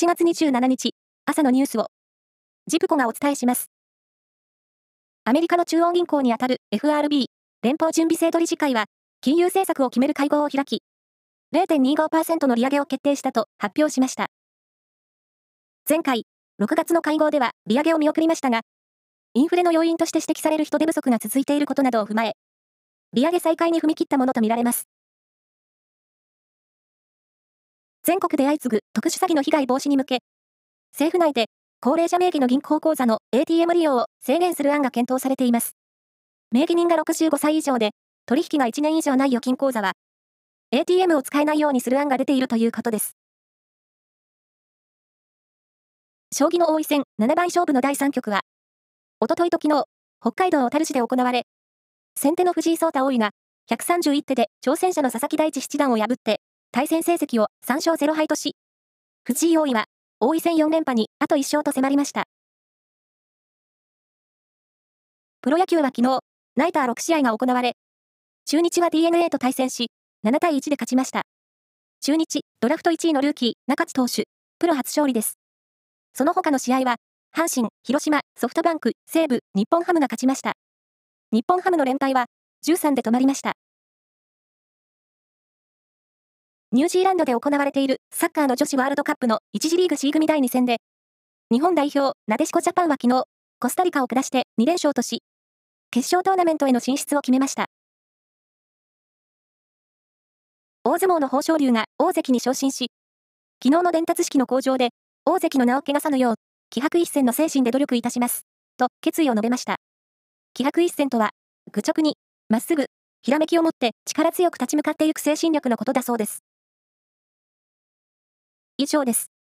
7月27日、朝のニュースを、ジプコがお伝えします。アメリカの中央銀行にあたる FRB、連邦準備制度理事会は、金融政策を決める会合を開き、0.25%の利上げを決定したと発表しました。前回、6月の会合では利上げを見送りましたが、インフレの要因として指摘される人手不足が続いていることなどを踏まえ、利上げ再開に踏み切ったものとみられます。全国で相次ぐ特殊詐欺の被害防止に向け、政府内で高齢者名義の銀行口座の ATM 利用を制限する案が検討されています。名義人が65歳以上で、取引が1年以上ない預金口座は、ATM を使えないようにする案が出ているということです。将棋の王位戦7番勝負の第3局は、おとといと昨日、北海道小樽市で行われ、先手の藤井聡太王位が、131手で挑戦者の佐々木大地七段を破って、対戦成績を3勝0敗とし、藤井王位は、王位戦4連覇にあと1勝と迫りました。プロ野球は昨日、ナイター6試合が行われ、中日は DNA と対戦し、7対1で勝ちました。中日、ドラフト1位のルーキー、中津投手、プロ初勝利です。その他の試合は、阪神、広島、ソフトバンク、西武、日本ハムが勝ちました。日本ハムの連敗は、13で止まりました。ニュージーランドで行われているサッカーの女子ワールドカップの1次リーグ C 組第2戦で、日本代表、なでしこジャパンは昨日、コスタリカを下して2連勝とし、決勝トーナメントへの進出を決めました。大相撲の豊昇龍が大関に昇進し、昨日の伝達式の向上で、大関の名を汚さぬよう、気迫一戦の精神で努力いたします。と決意を述べました。気迫一戦とは、愚直に、まっすぐ、ひらめきを持って力強く立ち向かっていく精神力のことだそうです。以上です。